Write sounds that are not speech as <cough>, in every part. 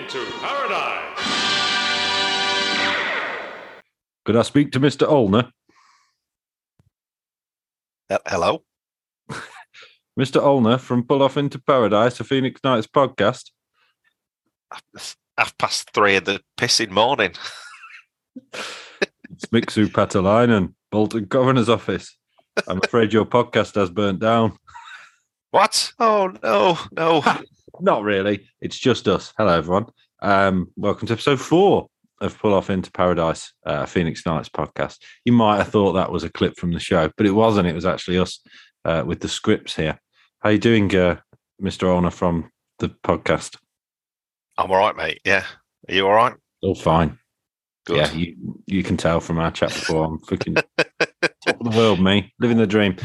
into paradise. Could I speak to Mr. Olner? Uh, Hello. <laughs> Mr. Olner from Pull Off into Paradise, a Phoenix Nights podcast. It's half past three in the pissing morning. It's Mixu Paatelainen, Bolton Governor's Office. I'm afraid your podcast has burnt down. What? Oh no, no. <laughs> Not really. It's just us. Hello, everyone. Um, welcome to episode four of Pull Off into Paradise, uh, Phoenix Nights podcast. You might have thought that was a clip from the show, but it wasn't. It was actually us uh, with the scripts here. How you doing, uh, Mr. Olner from the podcast? I'm all right, mate. Yeah. Are you all right? All fine. Good. Yeah, you, you can tell from our chat before. I'm freaking <laughs> top of the world, me living the dream.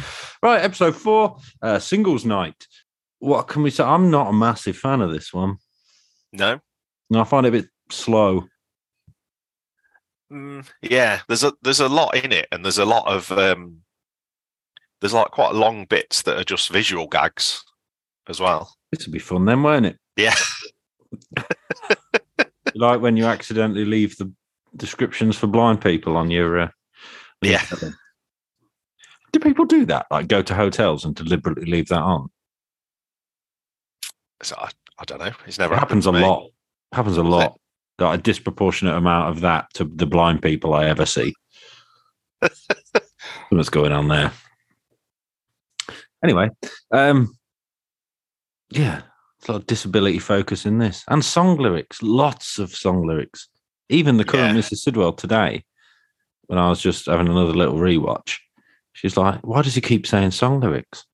Right, episode four, uh, singles night. What can we say? I'm not a massive fan of this one. No. No, I find it a bit slow. Mm, yeah. There's a there's a lot in it, and there's a lot of um. There's like quite long bits that are just visual gags, as well. This would be fun then, won't it? Yeah. <laughs> Like when you accidentally leave the descriptions for blind people on your. Uh, Yeah. Do people do that? Like go to hotels and deliberately leave that on? So I, I don't know. It's never It happens a happened to me. lot. Happens a lot. Got a disproportionate amount of that to the blind people I ever see. <laughs> What's going on there? Anyway, um, yeah, it's a lot of disability focus in this and song lyrics. Lots of song lyrics. Even the current Yeah. Mrs. Sidwell today, when I was just having another little rewatch, she's like, "Why does he keep saying song lyrics?"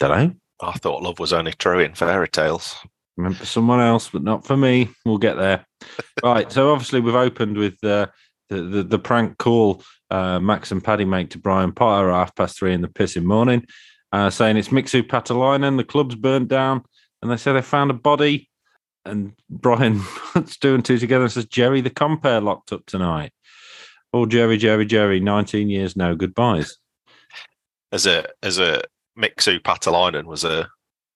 Don't know. I thought love was only true in fairy tales. meant for someone else, but not for me. We'll get there. <laughs> right. So obviously we've opened with uh, the, the the prank call uh, Max and Paddy make to Brian Potter at half past three in the pissing morning, uh, saying it's Mixu Paatelainen. The club's burnt down, and they say they found a body. And Brian <laughs> puts two and two together and says, "Jerry, the compare locked up tonight." Oh, Jerry, Jerry, Jerry, nineteen years no goodbyes. As a as a Mixu Paatelainen was a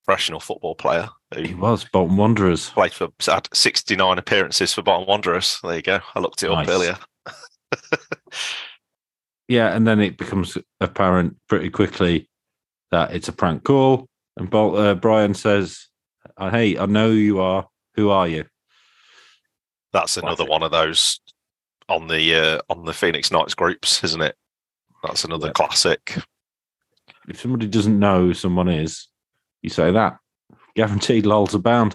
professional football player He was Bolton Wanderers. played for had 69 appearances for Bolton Wanderers. There you go. I looked it Nice. up earlier. <laughs> Yeah, and then it becomes apparent pretty quickly that it's a prank call. And Bol- uh, Brian says, "Uh, "Hey, I know who you are. Who are you?" That's another one of those on the uh, on the Phoenix Nights groups, isn't it? That's another Yeah. classic. If somebody doesn't know who someone is, you say that. Guaranteed, lols abound.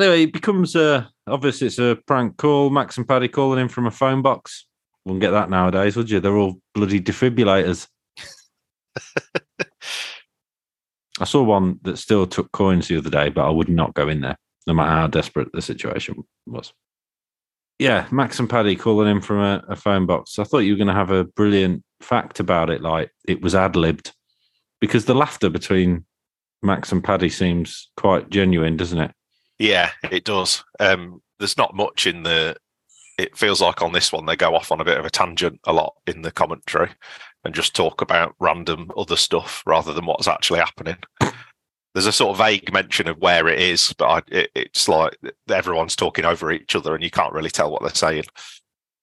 Anyway, it becomes uh, obvious it's a prank call. Max and Paddy calling in from a phone box. Wouldn't get that nowadays, would you? They're all bloody defibrillators. <laughs> I saw one that still took coins the other day, but I would not go in there, no matter how desperate the situation was. Yeah, Max and Paddy calling in from a, a phone box. I thought you were going to have a brilliant fact about it, like it was ad libbed, because the laughter between Max and Paddy seems quite genuine, doesn't it? Yeah, it does. Um, there's not much in the. It feels like on this one they go off on a bit of a tangent a lot in the commentary, and just talk about random other stuff rather than what's actually happening. There's a sort of vague mention of where it is, but I, it, it's like everyone's talking over each other, and you can't really tell what they're saying.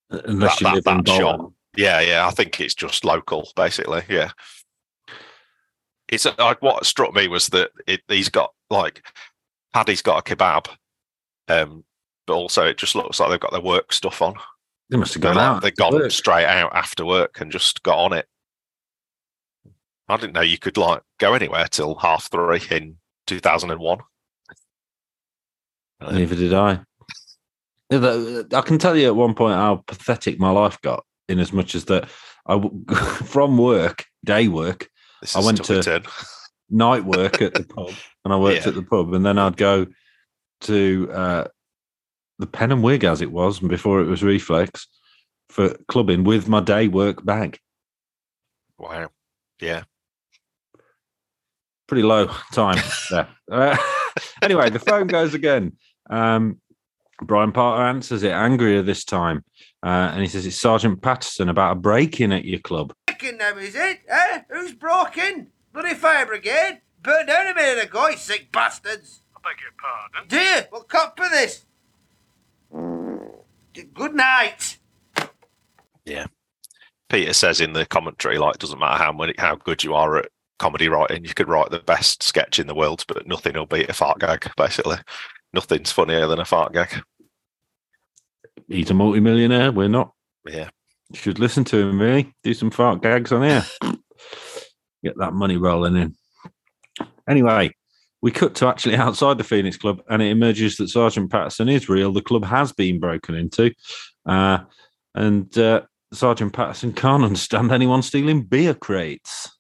Unless That- you that- live that shot. Yeah, yeah. I think it's just local, basically. Yeah. It's like what struck me was that it, he's got like Paddy's got a kebab, um, but also it just looks like they've got their work stuff on. They must have gone like, out. they've gone straight out after work and just got on it. I didn't know you could like go anywhere till half three in two thousand and one. Neither did I. I can tell you at one point how pathetic my life got, in as much as that I, <laughs> from work, day work, I went to- <laughs> night work at the pub, and I worked Yeah. at the pub, and then I'd go to uh, the Pen and Wig as it was, and before it was Reflex, for clubbing with my day work bag. Wow. Yeah. Pretty low time there. Uh, <laughs> anyway, the phone goes again. Um, Brian Potter answers it angrier this time. Uh, and he says it's Sergeant Patterson about a break in at your club. Breaking them, is it? Eh? Who's broken? Bloody fire brigade! Burned down a minute ago, you sick bastards! I beg your pardon. Do you? Well, cop for this. Good night. Yeah. Peter says in the commentary, like, it doesn't matter how many, how good you are at comedy writing, you could write the best sketch in the world, but nothing will beat a fart gag. Basically, nothing's funnier than a fart gag. He's a multimillionaire. We're not. Yeah, You should listen to him, really. Do some fart gags on here. Get that money rolling in. Anyway, we cut to actually outside the Phoenix Club, and it emerges that Sergeant Patterson is real. The club has been broken into, uh, and uh, Sergeant Patterson can't <laughs> understand anyone stealing beer crates.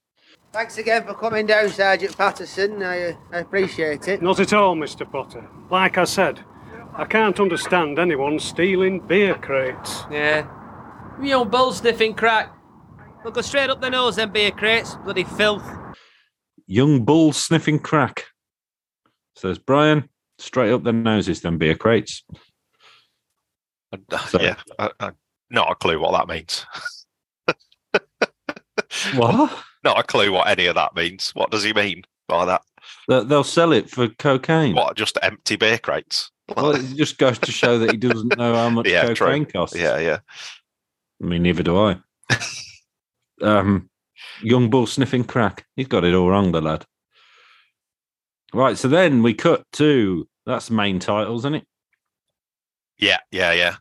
Thanks again for coming down, Sergeant Patterson. I, uh, I appreciate it. Not at all, Mr. Potter. Like I said, I can't understand anyone stealing beer crates. Yeah. You young bull sniffing crack. Look go straight up the nose, them beer crates. Bloody filth. Young bull sniffing crack, says Brian. Straight up their noses, then beer crates. Uh, So- yeah. I, I, not a clue what that means. <laughs> What? Not a clue what any of that means. What does he mean by that? They- They'll sell it for cocaine. What? Just empty beer crates? Well, it just goes to show that he doesn't know how much <laughs> Yeah, true. cocaine costs. yeah, yeah. I mean, neither do I. <laughs> um, young bull sniffing crack. He's got it all wrong, the lad. Right, so then we cut to that's main titles, isn't it? Yeah, yeah, yeah.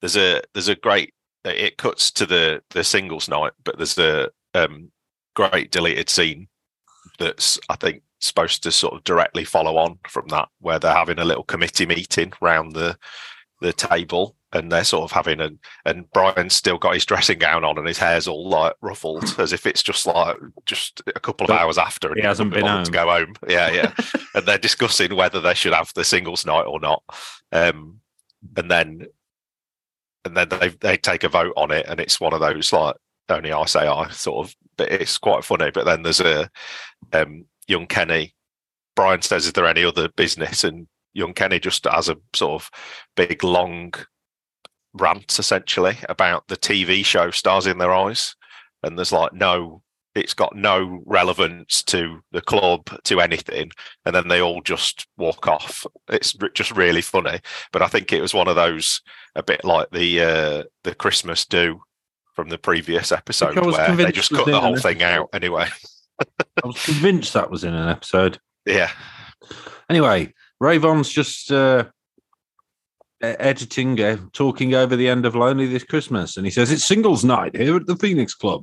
There's a there's a great it cuts to the the singles night, but there's the um great deleted scene that's I think supposed to sort of directly follow on from that, where they're having a little committee meeting round the the table and they're sort of having a and Brian's still got his dressing gown on and his hair's all like ruffled as if it's just like just a couple of But hours after and he hasn't been bothered to go home. Yeah, yeah. <laughs> and they're discussing whether they should have the singles night or not. Um and then and then they they take a vote on it and it's one of those like only I say I sort of but it's quite funny. But then there's a um young Kenny. Brian says, Is there any other business? And young Kenny just has a sort of big long rant essentially about the TV show Stars in Their Eyes. And there's like no it's got no relevance to the club to anything and then they all just walk off it's just really funny but i think it was one of those a bit like the uh the christmas do from the previous episode where they just cut the whole thing out anyway <laughs> I was convinced that was in an episode. yeah Anyway, Ray Von's just uh, editing, uh, talking over the end of Lonely This Christmas, and he says it's singles night here at the Phoenix Club,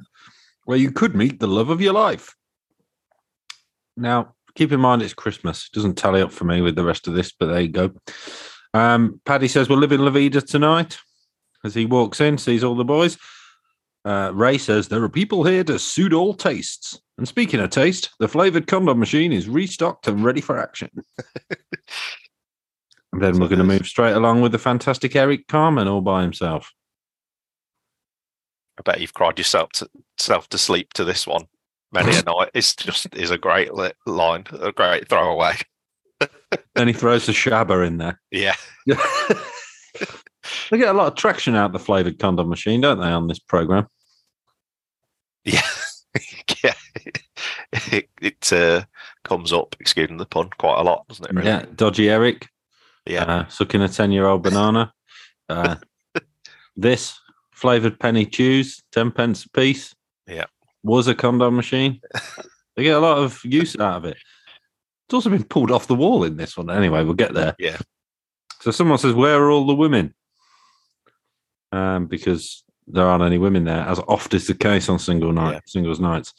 where you could meet the love of your life. Now, keep in mind it's Christmas. It Doesn't tally up for me with the rest of this, but there you go. Um, Paddy says we're living La Vida tonight as he walks in, sees all the boys. Uh, Ray says there are people here to suit all tastes. And speaking of taste, the flavored condom machine is restocked and ready for action. <laughs> and then we're going to move straight along with the fantastic Eric Carmen all by himself. i bet you've cried yourself to, self to sleep to this one many a <laughs> night it's just is a great li- line a great throwaway <laughs> Then he throws the shabba in there. yeah they get a lot of traction out of the flavored condom machine, don't they, on this program? yeah <laughs> yeah it, it uh, comes up excusing the pun quite a lot doesn't it really? Yeah, dodgy Eric, yeah uh, sucking a ten-year-old banana. Uh, <laughs> this flavored penny chews, ten pence a piece. Yeah. was a condom machine. <laughs> They get a lot of use out of it. It's also been pulled off the wall in this one. Anyway, we'll get there. Yeah. So someone says, "Where are all the women?" Um, because there aren't any women there, as oft is the case on single night Yeah. singles nights.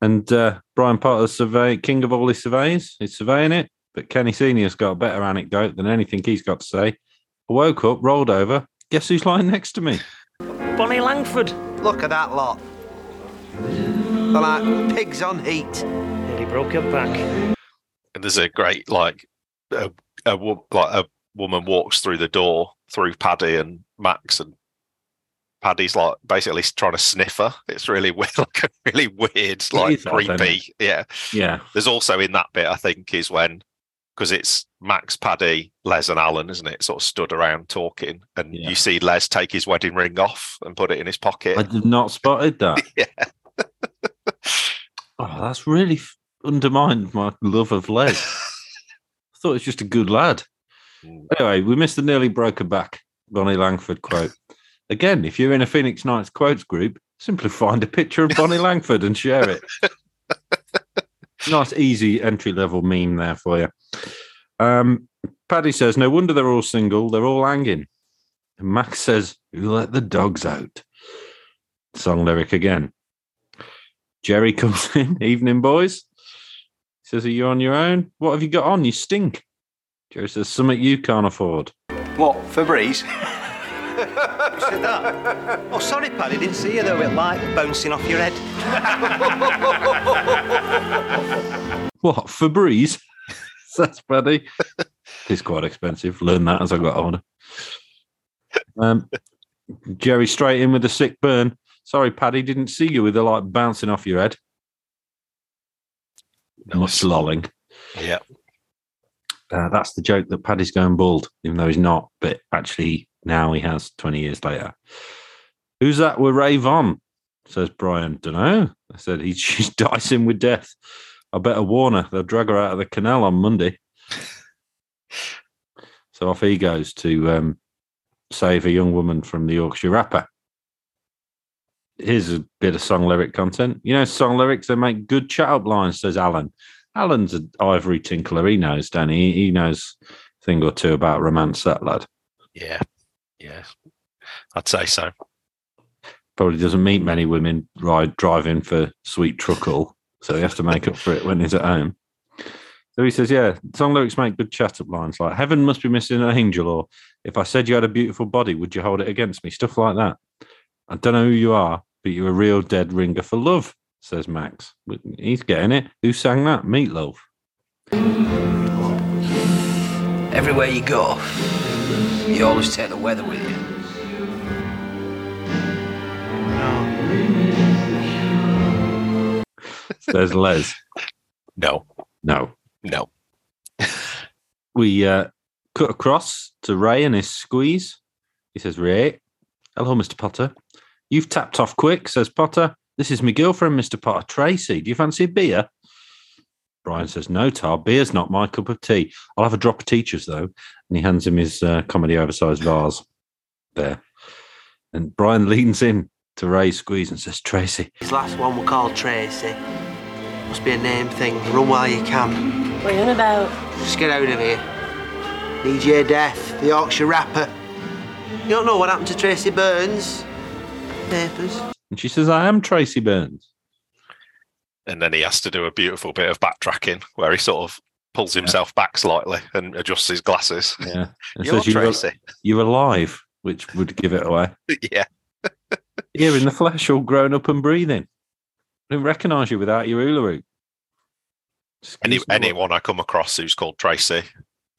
And uh, Brian Potter, survey king of all his surveys, he's surveying it. But Kenny Senior's got a better anecdote than anything he's got to say. I woke up, rolled over. Guess who's lying next to me? Bonnie Langford. Look at that lot. They're like pigs on heat. Nearly broke your back. and there's a great like a, a like a woman walks through the door through Paddy and Max and Paddy's like basically trying to sniff her. It's really <laughs> weird, like a really weird, like is odd, isn't creepy. Yeah. Yeah, There's also in that bit, I think, is when because it's Max, Paddy, Les, and Alan, isn't it? Sort of stood around talking, and Yeah. you see Les take his wedding ring off and put it in his pocket. I did not spotted that. <laughs> Yeah. Oh, that's really undermined my love of Les. I <laughs> thought he was just a good lad. Anyway, we missed the nearly broken back Bonnie Langford quote. Again, if you're in a Phoenix Nights quotes group, simply find a picture of Bonnie Langford and share it. <laughs> nice, easy entry level meme there for you. Um, Paddy says, No wonder they're all single, they're all hanging. And Max says, Who let the dogs out? Song lyric again. Jerry comes <laughs> in, evening boys. He says, Are you on your own? What have you got on? You stink. Jerry says, Something you can't afford. What, Febreze? <laughs> Who said that? Oh, sorry, Paddy, didn't see you. They were a bit light, bouncing off your head. <laughs> What, Febreze? Says Paddy. it's quite expensive. Learned that as I got older. Um, Jerry straight in with a sick burn. Sorry, Paddy, didn't see you with the light bouncing off your head. Much lolling. Yeah. Uh, that's the joke that Paddy's going bald, even though he's not. But actually, now he has 20 years later. Who's that with Ray Von? Says Brian. Don't know. I said he's <laughs> she's dicing with death. I better warn her. They'll drag her out of the canal on Monday. so off he goes to um, save a young woman from the Yorkshire Ripper. Here's a bit of song lyric content. You know, song lyrics, they make good chat up lines, says Alan. Alan's an ivory tinkler. He knows, Danny. He knows a thing or two about romance, that lad. Yeah. Yeah. I'd say so. Probably doesn't meet many women ride driving for sweet truckle, so he has to make up for it when he's at home. So he says, "Yeah, song lyrics make good chat up lines like heaven must be missing an angel, or if I said you had a beautiful body, would you hold it against me? Stuff like that. I don't know who you are, but you're a real dead ringer for love." Says Max. He's getting it. Who sang that? Meatloaf. Everywhere you go, you always take the weather with you. Says Les. <laughs> No. No. No. <laughs> we uh, cut across to Ray and his squeeze. He says, Ray, hello, Mr. Potter. You've tapped off quick, says Potter. This is my girlfriend, Mr. Potter, Tracy. Do you fancy a beer? Brian says, No, Tar, beer's not my cup of tea. I'll have a drop of teachers, though. And he hands him his uh, comedy oversized vase there. And Brian <laughs> leans in to Ray's squeeze and says, Tracy. His last one were called Tracy. Must be a name thing. Run while you can. What are you on about? Just get out of here. DJ Death, the Yorkshire Ripper. You don't know what happened to Tracy Burns? Papers. And she says, I am Tracy Burns. And then he has to do a beautiful bit of backtracking where he sort of pulls himself back slightly and adjusts his glasses. Yeah. And <laughs> You're says, you're, Tracy. you're alive, which would give it away. <laughs> yeah. <laughs> Here in the flesh, all grown up and breathing. I didn't recognise you without your hoop. Any, Excuse me, what- anyone I come across who's called Tracy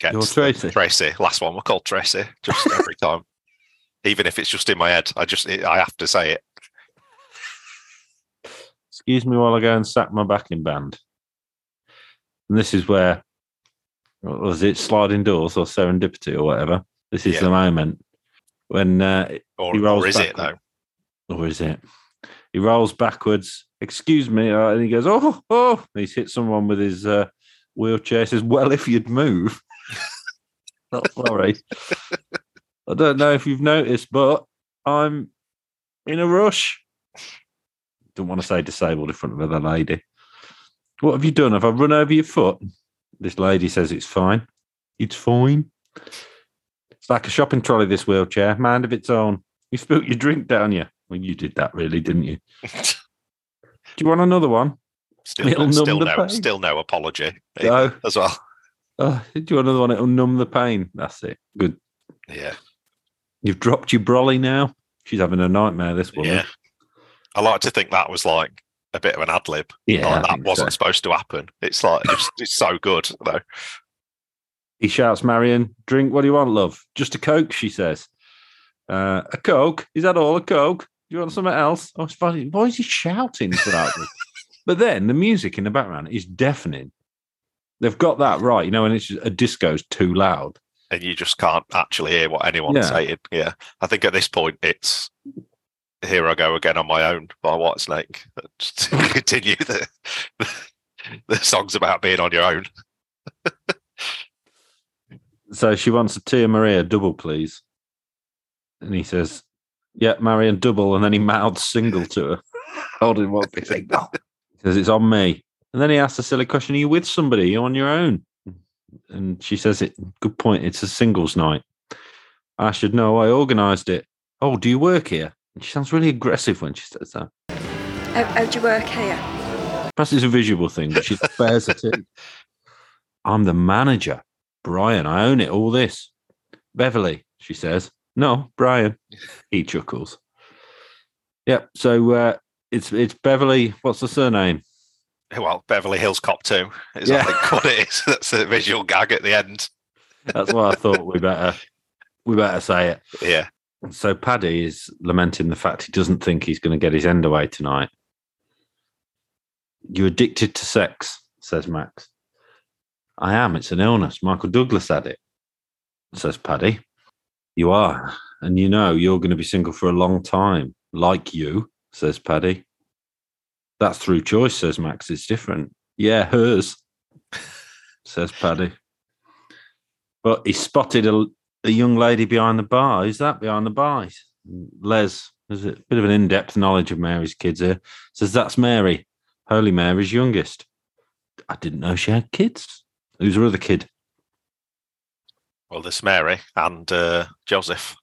gets You're Tracy. Tracy. Last one we're called Tracy, just every time. Even if it's just in my head, I just I have to say it. Excuse me while I go and sack my backing band. And this is where, was it sliding doors or serendipity or whatever? This is Yeah. the moment when uh, Or, he rolls or is it though? Or is it? He rolls backwards. Excuse me. Uh, and he goes, oh, oh. And he's hit someone with his uh, wheelchair. He says, well, if you'd move. <laughs> Not sorry. I don't know if you've noticed, but I'm in a rush. Don't want to say disabled in front of another lady. What have you done? Have I run over your foot? This lady says it's fine. It's fine. It's like a shopping trolley, this wheelchair. Mind of its own. You spilt your drink down you. Well, you did that, really, didn't you? <laughs> Do you want another one? Still, It'll no, still the no, pain. still no apology No. Eh, as well. Oh, do you want another one? It'll numb the pain. That's it. Good. Yeah, You've dropped your brolly now. She's having a nightmare, this woman. yeah. I like to think that was like a bit of an ad lib. Yeah, like, that wasn't so. supposed to happen. It's like it's, it's so good though. He shouts, Marion, drink what do you want, love? Just a Coke, she says. Uh, a Coke? Is that all? A Coke? Do you want something else? Oh, it's funny. Why is he shouting throughout this? <laughs> But then the music in the background is deafening. They've got that right, you know, and it's just, a disco's too loud. and you just can't actually hear what anyone's Yeah. saying. Yeah, I think at this point it's "Here I Go Again on My Own" by Whitesnake. <laughs> Just to <laughs> continue the <laughs> the songs about being on your own. So she wants a Tia Maria double, please. And he says, Yeah, Marion double. And then he mouths single to her. Holding what be single. He says, It's on me. And then he asks a silly question Are you with somebody? Are you on your own? And she says, it Good point. It's a singles night. I should know. I organised it. Oh, do you work here? And she sounds really aggressive when she says that. How, how do you work here? Perhaps it's a visual thing, but she bears it in. <laughs> I'm the manager. Brian, I own it, all this. Beverly, she says. No, Brian. He chuckles. Yep. So uh, it's it's Beverly. What's the surname? Well, Beverly Hills Cop 2 is, Yeah. I think, what it is. <laughs> That's a visual gag at the end. That's what I thought. We better we better say it. Yeah. So Paddy is lamenting the fact he doesn't think he's going to get his end away tonight. You're addicted to sex, says Max. I am. It's an illness. Michael Douglas had it, says Paddy. You are. And you know you're going to be single for a long time, like you, says Paddy. That's through choice, says Max. It's different. Yeah, hers, <laughs> says Paddy. But he spotted a, a young lady behind the bar. Who's that behind the bar? Les, there's a bit of an in depth knowledge of Mary's kids here. Says that's Mary, Holy Mary's youngest. I didn't know she had kids. Who's her other kid? Well, there's Mary and uh, Joseph.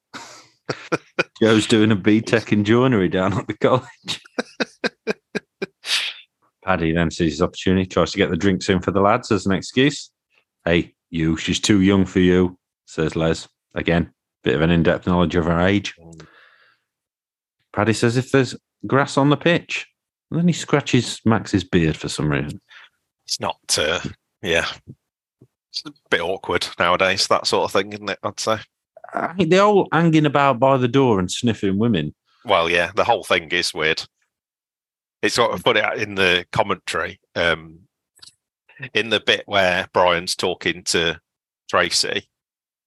<laughs> Joe's doing a BTEC in joinery down at the college. <laughs> Paddy then sees his opportunity, tries to get the drinks in for the lads as an excuse. Hey, you, she's too young for you, says Les. Again, bit of an in depth knowledge of her age. Paddy says if there's grass on the pitch. And then he scratches Max's beard for some reason. It's not, uh, yeah. It's a bit awkward nowadays, that sort of thing, isn't it? I'd say. I think they're all hanging about by the door and sniffing women. Well, yeah, the whole thing is weird. It's sort of put it in the commentary, um, in the bit where Brian's talking to Tracy.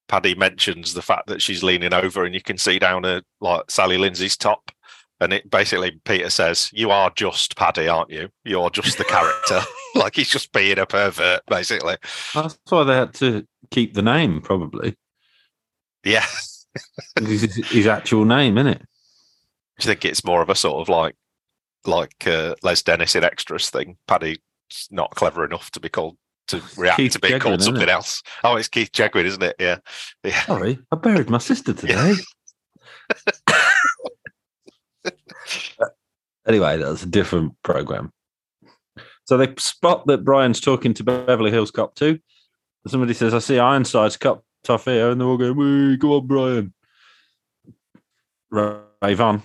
Paddy mentions the fact that she's leaning over and you can see down her like Sally Lindsay's top. And it basically Peter says, You are just Paddy, aren't you? You're just the character. <laughs> <laughs> like he's just being a pervert, basically. That's why they had to keep the name, probably. Yeah. <laughs> His, actual name, isn't it? Do you think it's more of a sort of like like uh, Les Dennis in extras thing? Paddy's not clever enough to be called to react Keith to being Chegwin, called something else. Oh, it's Keith Chegwin, isn't it? Yeah. Yeah. Sorry, I buried my sister <laughs> today. <laughs> anyway, that's a different program. So they spot that Brian's talking to Beverly Hills Cop 2. Somebody says, I see Ironside's Cop tough here. And they're all going, "Wee, go on, Brian. Rave on.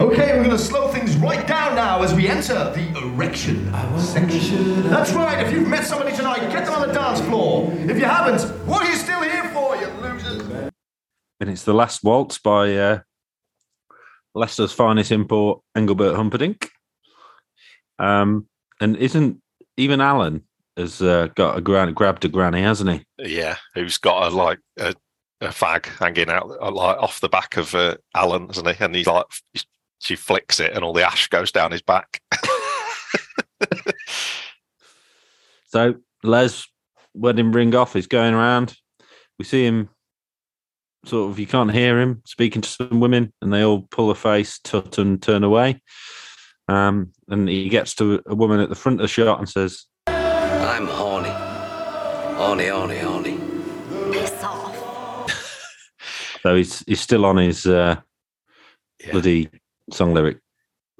Okay, we're going to slow things right down now as we enter the erection section. That's right, if you've met somebody tonight, get them on the dance floor. If you haven't, what are you still here for, you losers? And it's the last waltz by uh, Leicester's finest import, Engelbert Humperdinck. Um, and isn't even Alan has uh, got a gran- grabbed a granny, hasn't he? Yeah. Who's got a like a, a fag hanging out like off the back of uh, Alan, isn't he? And he's like she flicks it and all the ash goes down his back. <laughs> So Les wedding ring off is going around. We see him sort of you can't hear him speaking to some women and they all pull a face, tut and turn away. Um, and he gets to a woman at the front of the shot and says, I'm horny. Horny, horny, horny. Piss off. <laughs> so he's he's still on his uh, Yeah. bloody song lyric.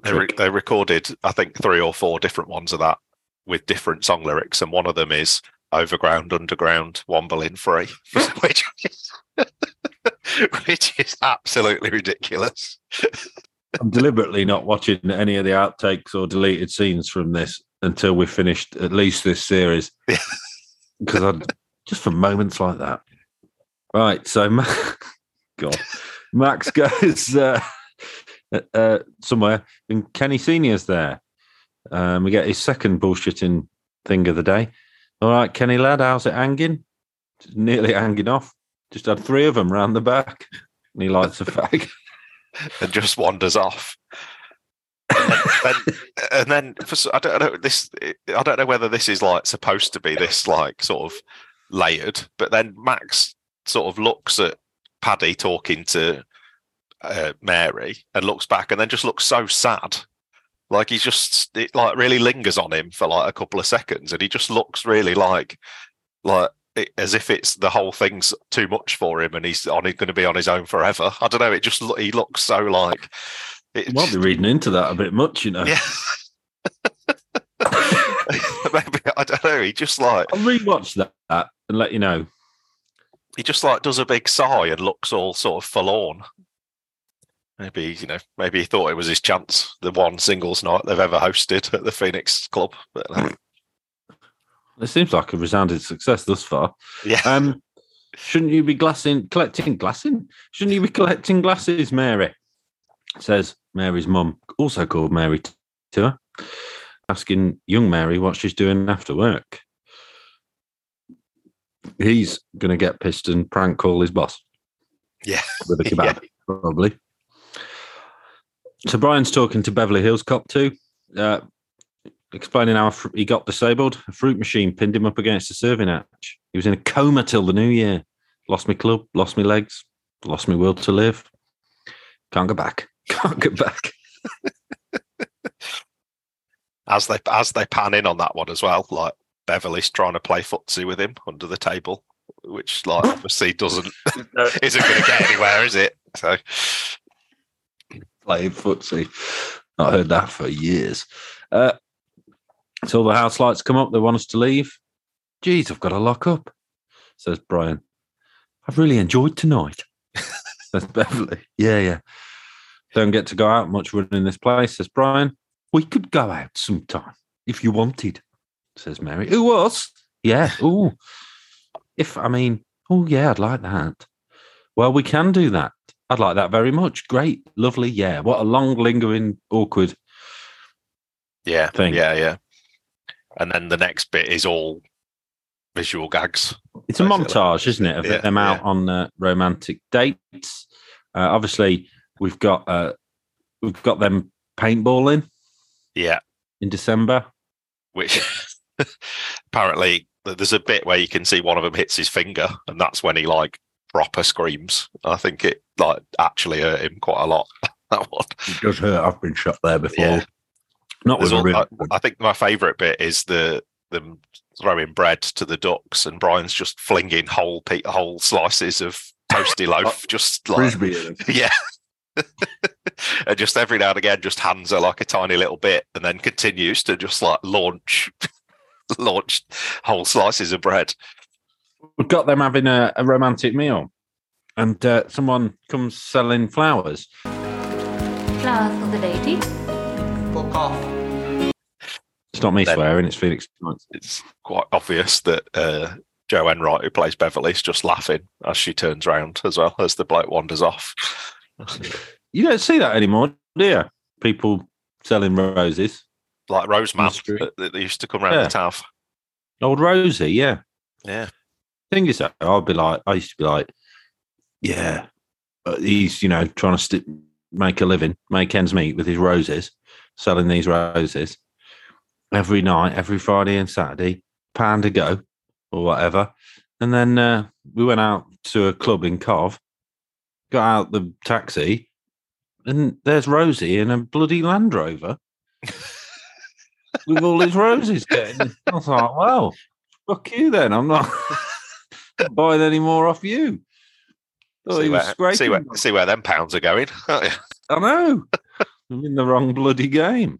They, re- they recorded, I think, three or four different ones of that with different song lyrics, and one of them is "Overground, Underground, Womble Free," <laughs> <laughs> which is, <laughs> which is absolutely ridiculous. I'm deliberately not watching any of the outtakes or deleted scenes from this until we've finished at least this series. Because I just for moments like that. Right. So, God, Max goes uh, uh, somewhere and Kenny Senior's there. Um, we get his second bullshitting thing of the day. All right, Kenny lad, how's it hanging? Nearly <laughs> hanging off. Just had three of them round the back. And he lights a fag. <laughs> and just wanders off. and then, and then for, I don't know this. I don't know whether this is like supposed to be this like sort of layered, but then Max sort of looks at Paddy talking to uh, Mary and looks back, and then just looks so sad. Like he's just it like really lingers on him for like a couple of seconds, and he just looks really like like it, as if it's the whole thing's too much for him, and he's on going to be on his own forever. I don't know. It just he looks so like it You might be reading into that a bit much, you know. yeah. <laughs> Maybe I don't know. He just like I'll rewatch that and let you know. he just like does a big sigh and looks all sort of forlorn. Maybe you know, maybe he thought it was his chance, the one singles night they've ever hosted at the Phoenix Club. But uh, It seems like a resounding success thus far. yeah, Um, shouldn't you be glassing, collecting glassing? Shouldn't you be collecting glasses, Mary? Says Mary's mum, also called Mary to her, asking young Mary what she's doing after work. He's going to get pissed and prank call his boss yeah, with a <laughs> kebab, probably. So Brian's talking to Beverly Hills Cop too, uh, explaining how he got disabled. A fruit machine pinned him up against a serving hatch. He was in a coma till the new year. Lost my club, lost my legs, lost my will to live. Can't go back. <laughs> Can't go back. <laughs> as they as they pan in on that one as well, like Beverly's trying to play footsie with him under the table, which like <laughs> obviously doesn't isn't going to get anywhere, is it? So Playing footsie. Not heard that for years. Uh, the house lights come up. They want us to leave. Geez, I've got to lock up, says Brian. I've really enjoyed tonight. <laughs> says Beverly. Yeah, yeah. Don't get to go out much running this place, says Brian. We could go out sometime if you wanted, says Mary. Who was? Yeah. Ooh. If I mean, oh yeah, I'd like that. Well, we can do that. I'd like that very much. Great, lovely. Yeah. What a long, lingering, awkward. yeah, Thing. yeah, yeah. And then the next bit is all visual gags. It's a montage, isn't it, of Yeah, them out yeah. on uh, romantic dates. Uh, obviously, we've got uh, we've got them paintballing Yeah, in December. which <laughs> apparently there's a bit where you can see one of them hits his finger, and that's when he like proper screams. I think it like actually hurt him quite a lot. <laughs> that one. It does hurt. I've been shot there before. Yeah. Not There's with a all, real I, I think my favourite bit is the them throwing bread to the ducks, and Brian's just flinging whole pe- whole slices of toasty <laughs> loaf, just like frisbee. <laughs> yeah. and just every now and again, just hands her like a tiny little bit, and then continues to just like launch, launch whole slices of bread. We've got them having a, a romantic meal, and uh, someone comes selling flowers. Flowers for the lady. Fuck off. It's not me Then- swearing. It's Felix. It's quite obvious that uh, Jo Enright, who plays Beverly, is just laughing as she turns round as well as the bloke wanders off. You don't see that anymore, do you? People selling roses. like Roseman Mystery. that, that they used to come round Yeah. the tav. Old Rosie, yeah. Yeah. Thing is, though, I'll be like, I used to be like, yeah, he's you know trying to st- make a living, make ends meet with his roses, selling these roses every night, every Friday and Saturday, pound a go or whatever. And then uh, we went out to a club in Cov, got out the taxi, and there's Rosie in a bloody Land Rover with all his roses getting. I was like, well, fuck you then. I'm not <laughs> buying any more off you. Thought see, where, see, where, them. see where them pounds are going. <laughs> I know. I'm in the wrong bloody game.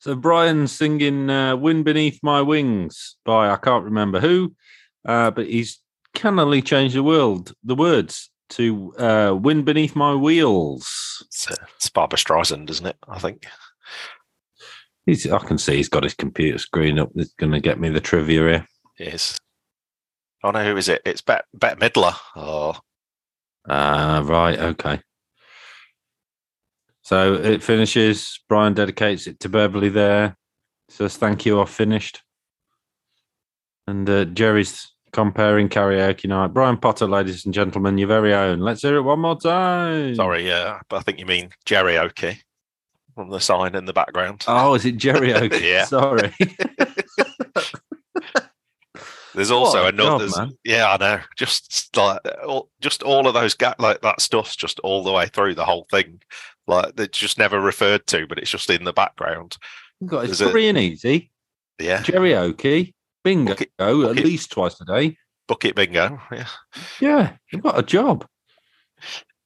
So Brian's singing uh, "Wind Beneath My Wings" by I can't remember who, uh, but he's cannily changed the world, the words to uh, "Wind Beneath My Wheels." It's, uh, it's Barbra Streisand, isn't it? I think. He's, I can see he's got his computer screen up. That's going to get me the trivia here. Is. Oh no, who is it? It's Bette Bette Midler. Oh, Ah, right, okay. So it finishes. Brian dedicates it to Beverly there. Says, Thank you, I've finished. And uh, Jerry's comparing karaoke night. Brian Potter, ladies and gentlemen, your very own. Let's hear it one more time. Sorry, yeah, but I think you mean Jerry Oki from the sign in the background. Oh, is it <laughs> Jerry Oki? Yeah. Sorry. <laughs> <laughs> There's also another. yeah, I know. Just like all, just all of those ga- like that stuff's just all the way through the whole thing. Like it's just never referred to, but it's just in the background. You've got it's free and easy. Yeah, Jerry Oki. Bingo. Bucket- at bucket. least twice a day. bucket bingo. Yeah. Yeah. You've got a job.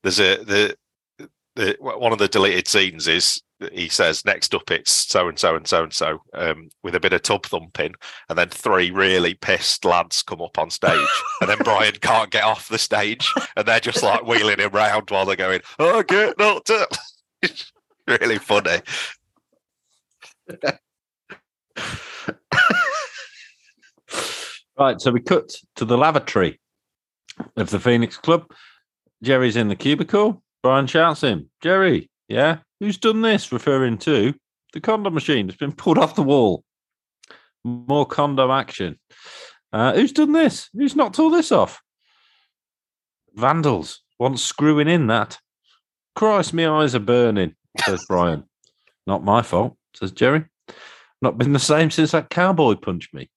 There's a the the one of the deleted scenes is he says next up it's so and so and so and so um, with a bit of tub thumping, and then three really pissed lads come up on stage, and then Brian can't get off the stage, and they're just like wheeling him round while they're going, "Oh, get knocked up." <laughs> Really funny. Right, so we cut to the lavatory of the Phoenix Club. Jerry's in the cubicle. Brian shouts him, Jerry, yeah, who's done this? Referring to the condom machine. It's been pulled off the wall. More condom action. Uh, who's done this? Who's knocked all this off? Vandals. Want screwing in that. Christ, my eyes are burning, says <laughs> Brian. Not my fault, says Jerry. Not been the same since that cowboy punched me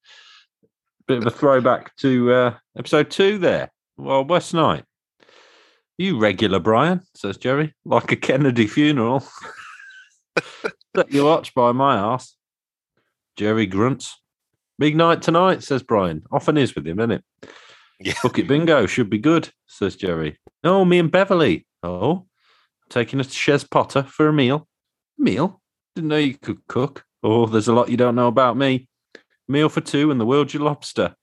bit of a throwback to uh, episode two there. Well, West Night. You regular, Brian, says Jerry, like a Kennedy funeral. <laughs> Set you watch by my ass. Jerry grunts. Big night tonight, says Brian. Often is with him, isn't it? Yeah. Bucket bingo should be good, says Jerry. Oh, me and Beverly. Oh, taking us to Chez Potter for a meal. Meal? Didn't know you could cook. Oh, there's a lot you don't know about me. Meal for two and the world's your lobster.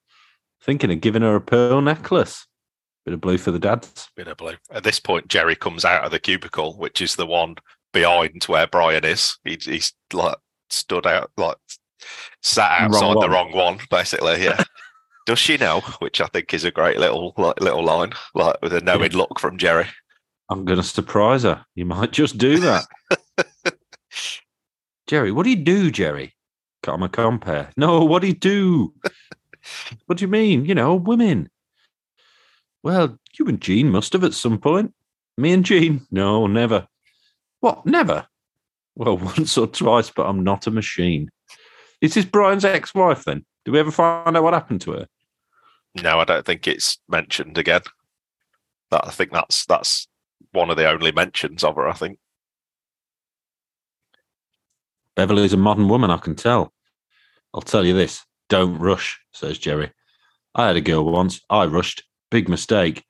Thinking of giving her a pearl necklace. Bit of blue for the dads. Bit of blue. At this point, Jerry comes out of the cubicle, which is the one behind where Brian is. He, he's like stood out, like sat Wrong outside the wrong one, basically. Yeah. <laughs> Does she know? Which I think is a great little like, little line, like with a knowing look from Jerry. I'm going to surprise her. You might just do that. <laughs> Jerry, what do you do, Jerry? I'm a compare. No, what do you do? <laughs> what do you mean? You know, women. Well, you and Jean must have at some point. Me and Jean? No, never. What? Never? Well, <laughs> once or twice, but I'm not a machine. Is this Brian's ex wife then? Do we ever find out what happened to her? No, I don't think it's mentioned again. That I think that's that's one of the only mentions of her. I think. Beverly's a modern woman, I can tell. I'll tell you this don't rush, says Jerry. I had a girl once. I rushed. Big mistake.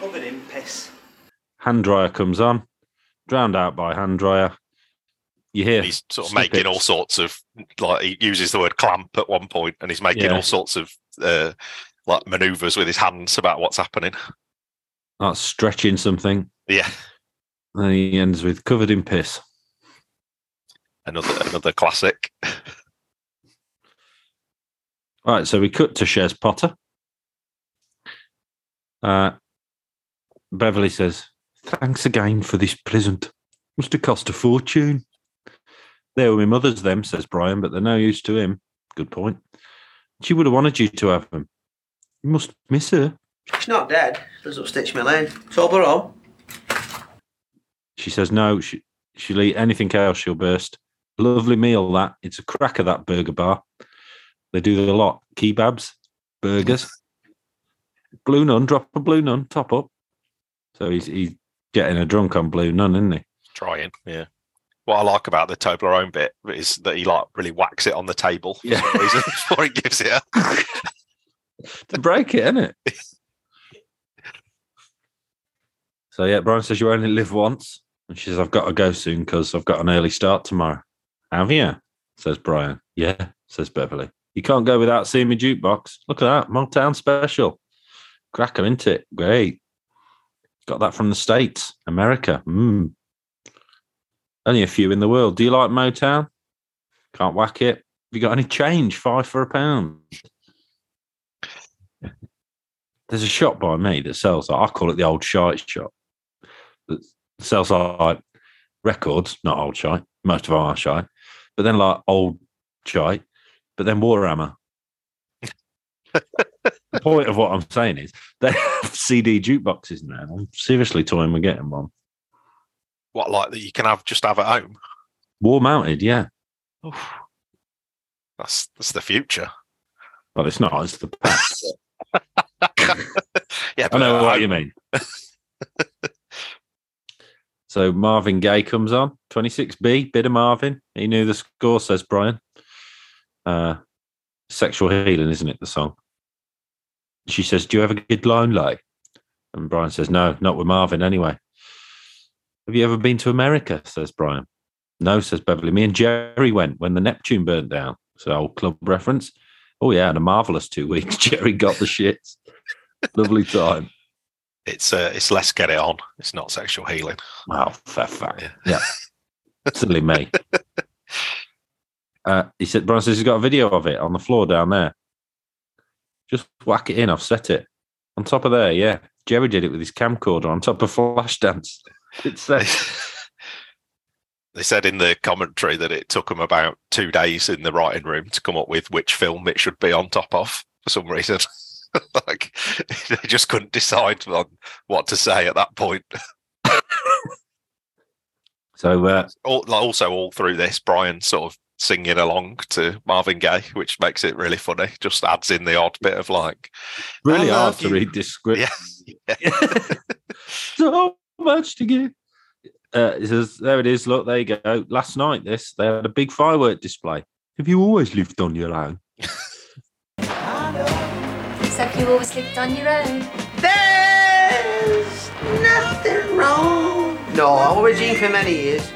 Covered in piss. Hand dryer comes on, drowned out by hand dryer. You hear He's sort of making all sorts of like he uses the word clamp at one point, and he's making Yeah. all sorts of uh, like manoeuvres with his hands about what's happening. like stretching something. Yeah, And he ends with covered in piss. another another classic. All right, so we cut to Chez Potter. Uh, Beverly says, Thanks again for this present. Must have cost a fortune. They were my mother's, them, says Brian, but they're no use to him. Good point. She would have wanted you to have them. You must miss her. She's not dead. Lives up Stitchmill Lane. Toblerone. She says, No, she, she'll eat anything else, she'll burst. Lovely meal, that. It's a cracker, that burger bar. They do a lot. Kebabs, burgers, blue nun, drop a blue nun, top up. So he's, he's getting a drunk on blue nun, isn't he? Trying, yeah. What I like about the Toblerone bit is that he like really whacks it on the table Yeah. for some reason <laughs> before he gives it. Up. <laughs> to break it, isn't it? <laughs> so yeah, Brian says you only live once, and she says I've got to go soon because I've got an early start tomorrow. Have you? Says Brian. Yeah, says Beverly. You can't go without seeing me jukebox. Look at that Motown special. Cracker, isn't it? Great. Got that from the states, America. Mm. Only a few in the world. Do you like Motown? Can't whack it. Have you got any change? Five for a pound. There's a shop by me that sells, I call it the old shite shop, that sells like records, not old shite, most of them are shite, but then like old shite, but then Warhammer. the point of what I'm saying is they have <laughs> CD jukeboxes now. I'm seriously toying with getting one. What like that you can have just have at home? Wall mounted, yeah. That's that's the future. Well, it's not, it's the past. <laughs> <laughs> Yeah, I know at what home- you mean. <laughs> so Marvin Gaye comes on, 26B, bit of Marvin. He knew the score, says Brian. Uh, sexual healing, isn't it? The song. She says, Do you ever get lonely? And Brian says, No, not with Marvin anyway. Have you ever been to America? says Brian. No, says Beverly. Me and Jerry went when the Neptune burnt down. So old club reference. Oh, yeah, and a marvelous two weeks. <laughs> Jerry got the shits. Lovely time. It's uh, it's let's get it on. It's not sexual healing. Wow, fair fuck. Yeah. <laughs> Silly me. Uh, he said, Brian says he's got a video of it on the floor down there. Just whack it in, I've set it. On top of there, yeah. Jerry did it with his camcorder on top of Flashdance. It's uh, <laughs> They said in the commentary that it took them about two days in the writing room to come up with which film it should be on top of for some reason. <laughs> like <laughs> they just couldn't decide on what to say at that point. so uh, Al- also all through this, Brian sort of singing along to Marvin Gaye, which makes it really funny. Just adds in the odd bit of like really hard to read this script. Yeah. <laughs> so much to give. Uh, it says, there it is. Look, there you go. Last night, this they had a big firework display. Have you always lived on your own? <laughs> Except you always lived on your own. There's nothing wrong. No, I was with Gene for many years.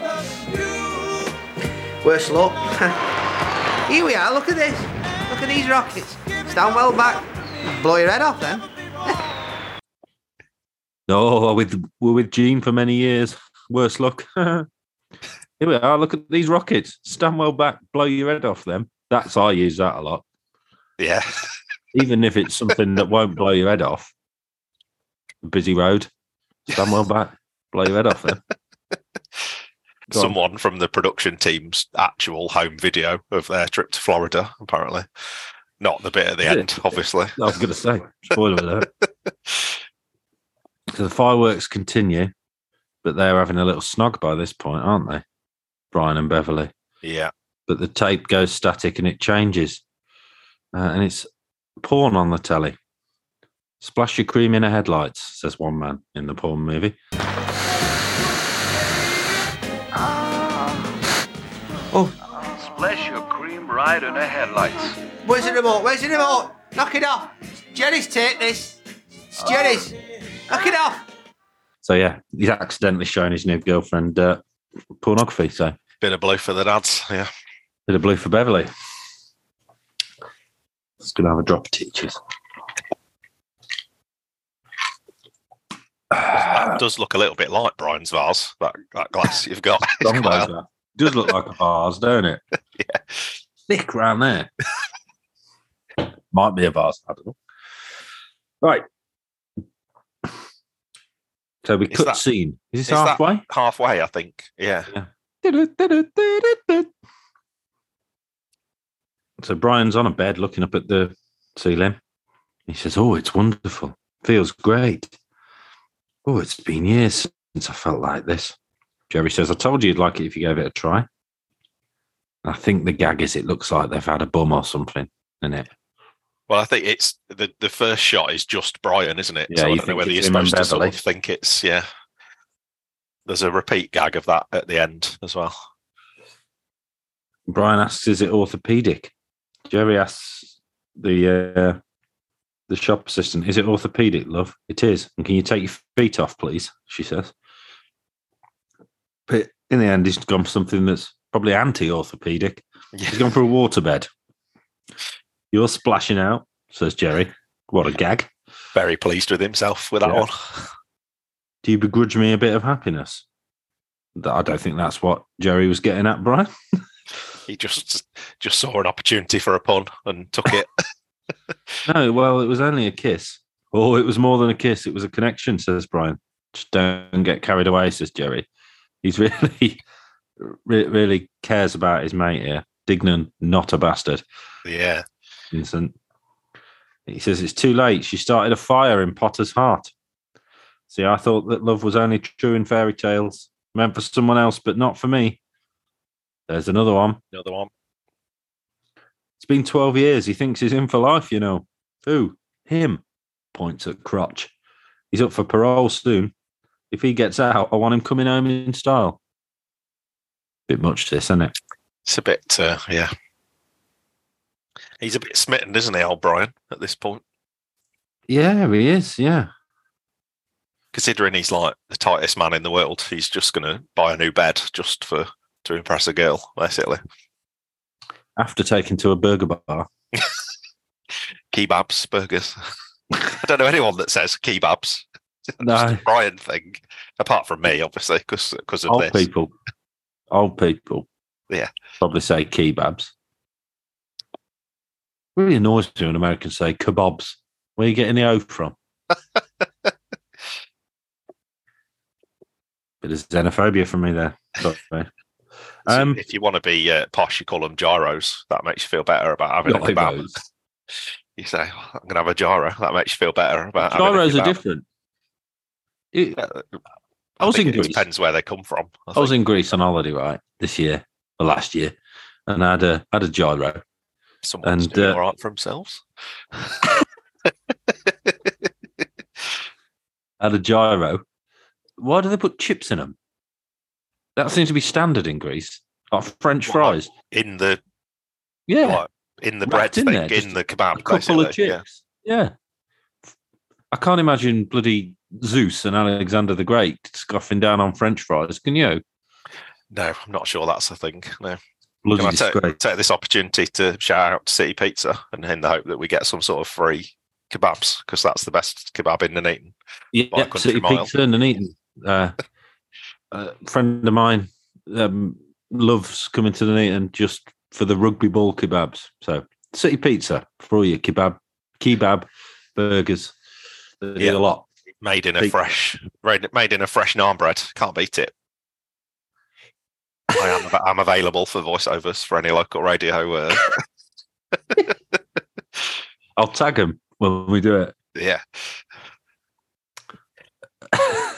Worst luck. <laughs> Here we are, look at this. Look at these rockets. Stand well back. Blow your head off then. <laughs> No, we're with we're with Gene for many years. Worse luck. <laughs> Here we are. Look at these rockets. Stand well back. Blow your head off them. That's I use that a lot. Yeah. <laughs> Even if it's something that won't blow your head off. Busy road. Stand well back. Blow your head off them. <laughs> Go on. someone from the production team's actual home video of their trip to Florida, apparently. Not the bit at the end, obviously. I was going to say, spoiler alert. So the fireworks continue, but they're having a little snog by this point, aren't they? Brian and Beverly. Yeah. But the tape goes static and it changes. Uh, and it's porn on the telly. Splash your cream in her headlights, says one man in the porn movie. Oh. Splash your cream right in her headlights. Where's the remote? Where's the remote? Knock it off. Jerry's take this. It's Jerry's. Knock it off. So yeah, he's accidentally showing his new girlfriend uh, pornography. So Bit of blue for the dads, yeah. bit of blue for Beverly. It's gonna have a drop of teachers. That does look a little bit like Brian's vase, that, that glass you've got. <laughs> It's Long that. Does look like a vase, don't it? <laughs> Yeah. Thick round there. Might be a vase. I don't know. Right. So we cut that- scene. Is this halfway? halfway, I think. Yeah. So Brian's on a bed looking up at the ceiling. He says, Oh, it's wonderful. Feels great. Oh, it's been years since I felt like this. Jerry says, I told you you'd like it if you gave it a try. I think the gag is it looks like they've had a bum or something in it. Well, I think it's the, the first shot is just Brian, isn't it? Yeah, so I don't know whether you're it's him and supposed to sort of think it's yeah. There's a repeat gag of that at the end as well. Brian asks, "Is it orthopedic?" Jerry asks the uh, the shop assistant, "Is it orthopedic, love?" It is. And can you take your feet off, please? She says. But in the end, he's gone for something that's probably anti-orthopedic. He's gone for a waterbed. You're splashing out, says Jerry. What a gag! Very pleased with himself with that Yeah. one. Do you begrudge me a bit of happiness? I don't think that's what Jerry was getting at, Brian. <laughs> He just just saw an opportunity for a pun and took it. <laughs> No, well, it was only a kiss. Oh, it was more than a kiss. It was a connection, says Brian. Just don't get carried away, says Jerry. He's <laughs> really, really cares about his mate here. Dignan, not a bastard. Yeah. Vincent. He says it's too late. She started a fire in Potter's heart. See, I thought that love was only true in fairy tales, meant for someone else, but not for me. There's another one. Another one. It's been 12 years. He thinks he's in for life, you know. Who? Him. Points at Crotch. He's up for parole soon. If he gets out, I want him coming home in style. Bit much, this, isn't it? It's a bit, uh, yeah. He's a bit smitten, isn't he, old Brian, at this point? Yeah, he is. Yeah. Considering he's like the tightest man in the world, he's just going to buy a new bed just for to impress a girl, basically. After taking to a burger bar. <laughs> Kebabs, burgers. <laughs> I don't know anyone that says kebabs. <laughs> No. Just a Brian thing, apart from me, obviously, because because of this. Old this. people. Old people. Yeah. Probably say kebabs. Really annoys me when Americans say kebabs. Where are you getting the O from? <laughs> Bit of xenophobia from me there. Sorry. <laughs> So Um, if you want to be uh, posh, you call them gyros. That makes you feel better about having a kebab. Gyros. <laughs> You say, "Oh, "I'm going to have a gyro." That makes you feel better about having a Gyros are different. It- Uh, I was in Greece. depends where they come from. I I was in Greece on holiday, right, this year or last year, and I had a had a gyro. Someone's and, doing uh, all right for themselves. <laughs> had a gyro. Why do they put chips in them? That seems to be standard in Greece. Like French fries. in the Yeah, in the bread in there, in, the kebab, a couple of basically, yeah. chips. Yeah. I can't imagine bloody Zeus and Alexander the Great scoffing down on French fries. Can you? No, I'm not sure that's a thing. No. Bloody Can I take, take this opportunity to shout out to City Pizza and in the hope that we get some sort of free kebabs because that's the best kebab in Nuneaton. Yeah, country City mile. Pizza Nuneaton. Uh, a friend of mine um, loves coming to Nuneaton just for the rugby ball kebabs. So City Pizza for all your kebab, kebab burgers. They do Yeah. a lot. Made in a fresh, made made in a fresh naan bread. Can't beat it. I am I'm available for voiceovers for any local radio. Uh, <laughs> I'll tag him when we do it. yeah, <laughs>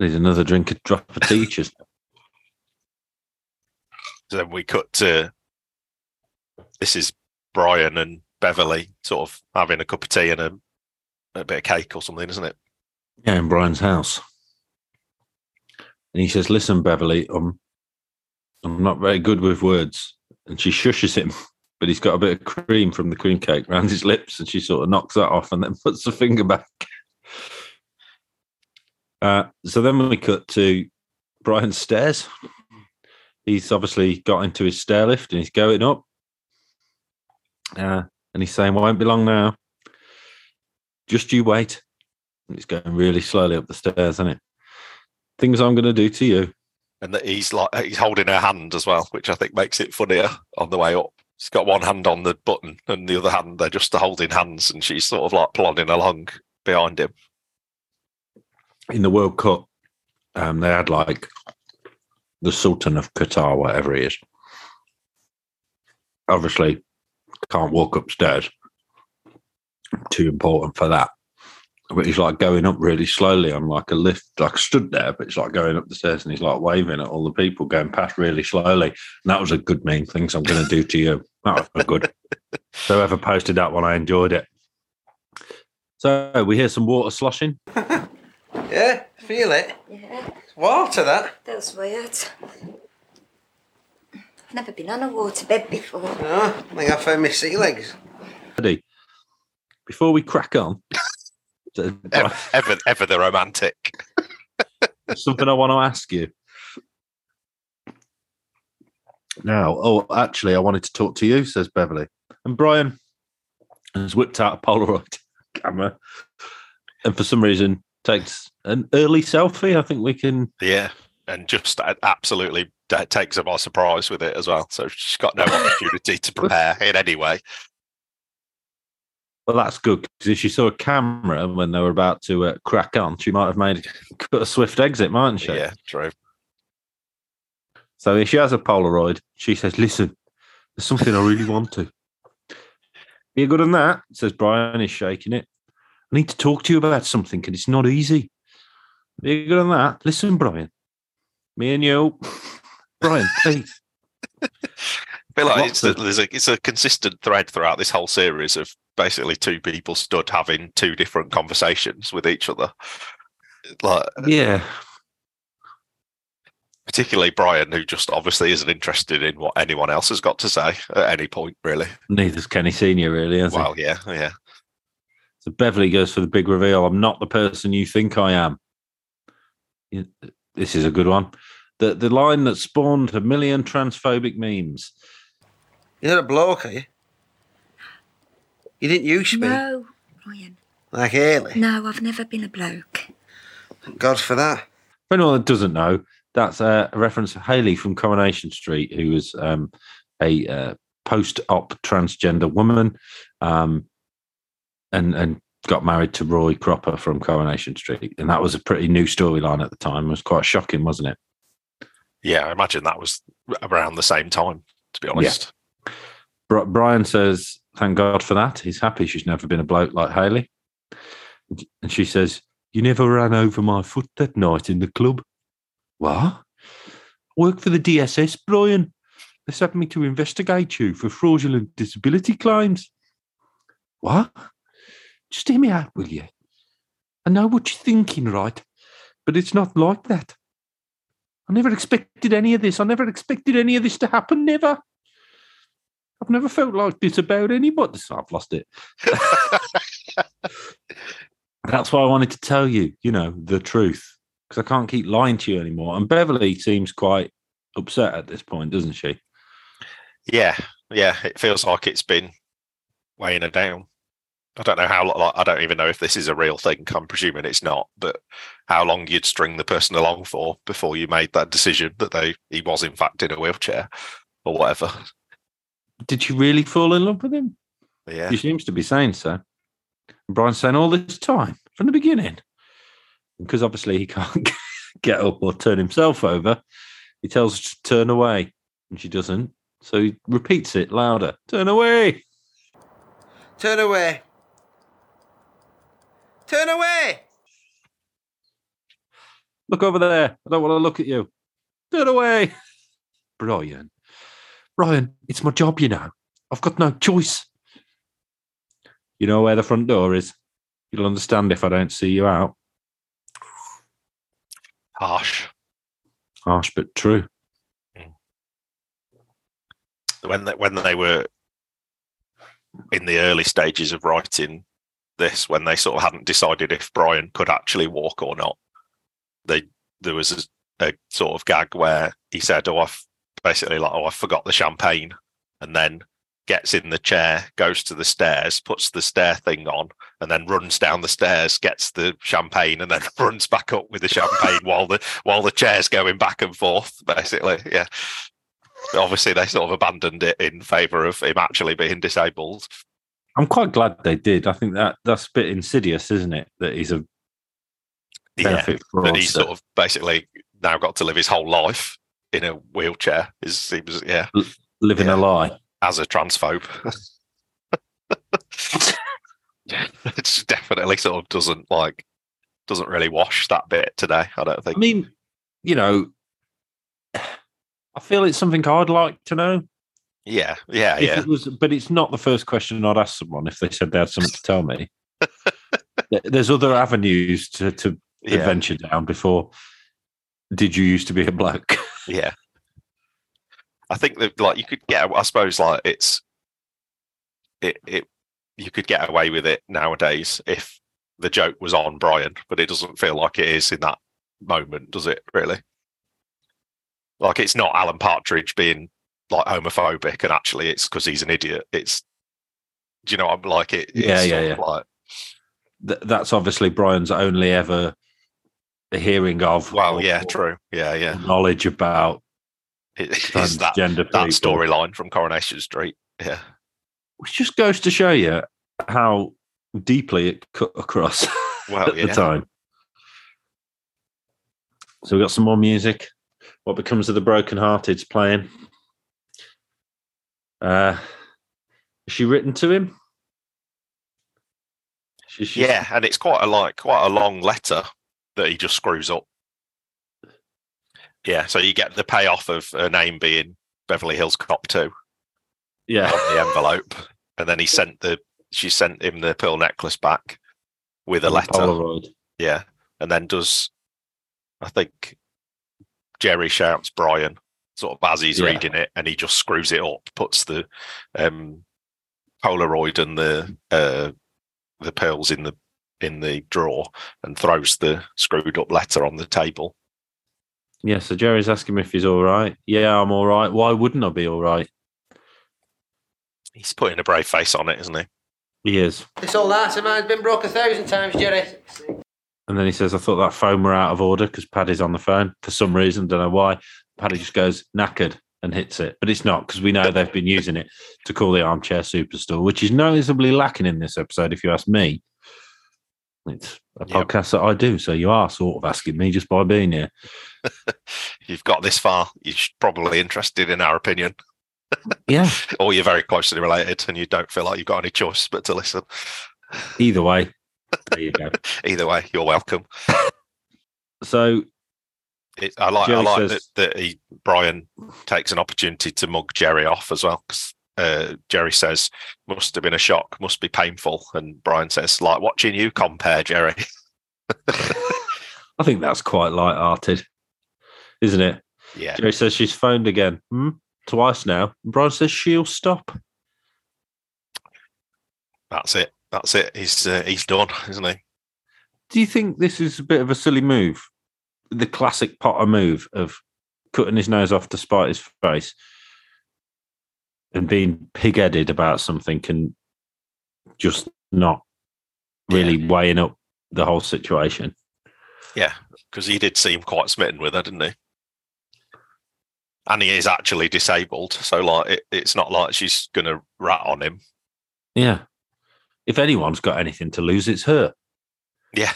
Need another drink of drop of teachers. So then we cut to this is Brian and Beverly sort of having a cup of tea and a, a bit of cake or something, isn't it? Yeah, in Brian's house. And he says, Listen, Beverly, I'm I'm not very good with words. And she shushes him, <laughs> but he's got a bit of cream from the cream cake around his lips, and she sort of knocks that off and then <laughs> puts the finger back. <laughs> Uh, so then we cut to Brian's stairs. He's obviously got into his stair lift and he's going up. Uh, and he's saying, i Won't be long now. Just you wait. And it's going really slowly up the stairs, isn't it? Things I'm going to do to you. And that he's like he's holding her hand as well, which I think makes it funnier on the way up. He's got one hand on the button and the other hand they're just holding hands, and she's sort of like plodding along behind him. In the World Cup, um, they had like the Sultan of Qatar, whatever he is. Obviously, can't walk upstairs. Too important for that. But he's like going up really slowly on like a lift, like stood there, but it's like going up the stairs and he's like waving at all the people going past really slowly. And that was a good meme. Things I'm going to do to you. That was good. so <laughs> whoever posted that one, I enjoyed it. So we hear some water sloshing. <laughs> Yeah, feel it. Yeah, It's water, that. that was weird. I've never been on a waterbed before. No, I think I found my sea legs. Ready? Before we crack on, there's <laughs> Ever, ever, ever the romantic. something I want to ask you. Now, oh, actually, I wanted to talk to you, says Beverly. And Brian has whipped out a Polaroid <laughs> camera and for some reason takes an early selfie. I think we can. Yeah, and just absolutely takes her by surprise with it as well. So she's got no opportunity to prepare in any way. Well, that's good because if she saw a camera when they were about to uh, crack on, she might have made <laughs> a swift exit, mightn't she? Yeah, true. So if she has a Polaroid, she says, "Listen, there's something I really want to." <laughs> Be good on that, says Brian. Is shaking it. I need to talk to you about something, and it's not easy. Be good on that. Listen, Brian. Me and you, <laughs> Brian, please. I feel like it's, of- there's a, it's a consistent thread throughout this whole series of basically two people stood having two different conversations with each other. Like, Yeah, particularly Brian, who just obviously isn't interested in what anyone else has got to say at any point, really. neither's Kenny Senior, really, has he? Well, yeah, yeah. So Beverly goes for the big reveal. I'm not the person you think I am. This is a good one. The the line that spawned a million transphobic memes. You're not a bloke, are you? You didn't used to be. No, Brian. Like Hayley. No, I've never been a bloke. Thank God for that. For anyone that doesn't know, that's a reference to Hayley from Coronation Street, who was um, a uh, post-op transgender woman, um, and and got married to Roy Cropper from Coronation Street, and that was a pretty new storyline at the time. It was quite shocking, wasn't it? Yeah, I imagine that was around the same time, to be honest. Bri- Brian says, "Thank God for that. He's happy she's never been a bloke like Hayley." And she says, "You never ran over my foot that night in the club." What? Work for the DSS, Brian. They sent me to investigate you for fraudulent disability claims. What? Just hear me out, will you? I know what you're thinking, right? But it's not like that. I never expected any of this. I never expected any of this to happen. Never. I've never felt like this about anybody. So I've lost it. <laughs> That's why I wanted to tell you, you know, the truth. Because I can't keep lying to you anymore. And Beverly seems quite upset at this point, doesn't she? Yeah, yeah. It feels like it's been weighing her down. I don't know how. Like, I don't even know if this is a real thing. I'm presuming it's not. But how long you'd string the person along for before you made that decision that they he was in fact in a wheelchair or whatever. Did she really fall in love with him? Yeah, She seems to be saying so. And Brian's saying all this time from the beginning. Because obviously he can't <laughs> get up or turn himself over, he tells her to turn away. And she doesn't. So he repeats it louder Turn away. Turn away. Turn away. Look over there. I don't want to look at you. Turn away. Brian. Brian, it's my job, you know. I've got no choice. You know where the front door is. You'll understand if I don't see you out. harsh. Harsh but true. Mm. when they, when they were in the early stages of writing this, when they sort of hadn't decided if Brian could actually walk or not, they there was a, a sort of gag where he said, "Oh, I've basically like, oh, I forgot the champagne," and then gets in the chair, goes to the stairs, puts the stair thing on, and then runs down the stairs, gets the champagne, and then <laughs> runs back up with the champagne while the while the chair's going back and forth. Basically, yeah. Obviously, they sort of abandoned it in favour of him actually being disabled. I'm quite glad they did. I think that that's a bit insidious, isn't it? That he's a Yeah, benefit that he's sort of basically now got to live his whole life in a wheelchair. Is seems yeah, living a lie. as a transphobe. <laughs> it's definitely sort of doesn't like doesn't really wash that bit today. I don't think. I mean, you know, I feel it's something I'd like to know. yeah, yeah, If yeah. it was, but it's not the first question I'd ask someone if they said they had something to tell me. <laughs> There's other avenues to, to Yeah. venture down before. Did you used to be a bloke? <laughs> Yeah. I think that like you could get I suppose like it's it it you could get away with it nowadays if the joke was on Brian, but it doesn't feel like it is in that moment, does it really? Like it's not Alan Partridge being like homophobic and actually it's because he's an idiot. It's do you know what I'm like it it's Yeah, yeah, yeah. like Th- That's obviously Brian's only ever hearing of. well, or- yeah, true. Yeah, yeah. Knowledge about It, that that storyline from Coronation Street. Yeah. which just goes to show you how deeply it cut across Well, <laughs> at yeah. the time. So we got some more music. What becomes of the broken hearted's playing. Uh, is she written to him? She, Yeah, and it's quite a like quite a long letter that he just screws up. Yeah, so you get the payoff of her name being Beverly Hills Cop Two yeah. on the envelope, and then he sent the she sent him the pearl necklace back with a letter. Polaroid. Yeah, and then does I think Jerry shouts Brian sort of as he's Yeah. reading it, and he just screws it up, puts the um, Polaroid and the uh, the pearls in the in the drawer, and throws the screwed up letter on the table. Yeah, so Jerry's asking me if he's all right. Yeah, I'm all right. Why wouldn't I be all right? He's putting a brave face on it, isn't he? He is. This old ass of mine's been broke a thousand times, Jerry. And then he says, I thought that phone were out of order because Paddy's on the phone for some reason. Don't know why. Paddy just goes knackered and hits it. But it's not because we know they've been using it to call the armchair superstore, which is noticeably lacking in this episode, if you ask me. It's a Yep. podcast that I do. So you are sort of asking me just by being here. <laughs> You've got this far. You're probably interested in our opinion, Yeah. <laughs> or you're very closely related, and you don't feel like you've got any choice but to listen. Either way, there you go. <laughs> Either way, you're welcome. So It, I like I like says- that, that he Brian takes an opportunity to mug Jerry off as well because uh, Jerry says must have been a shock, must be painful, and Brian says like watching you compare Jerry. <laughs> I think that's quite light-hearted, isn't it? yeah, Jerry says she's phoned again. Hmm? Twice now. And Brian says she'll stop. that's it. That's it. He's uh, he's done, isn't he? Do you think this is a bit of a silly move? The classic Potter move of cutting his nose off to spite his face and being pig headed about something and just not really weighing up the whole situation. Yeah, because he did seem quite smitten with her, didn't he? And he is actually disabled, so like it, it's not like she's going to rat on him. Yeah. If anyone's got anything to lose, it's her. Yeah,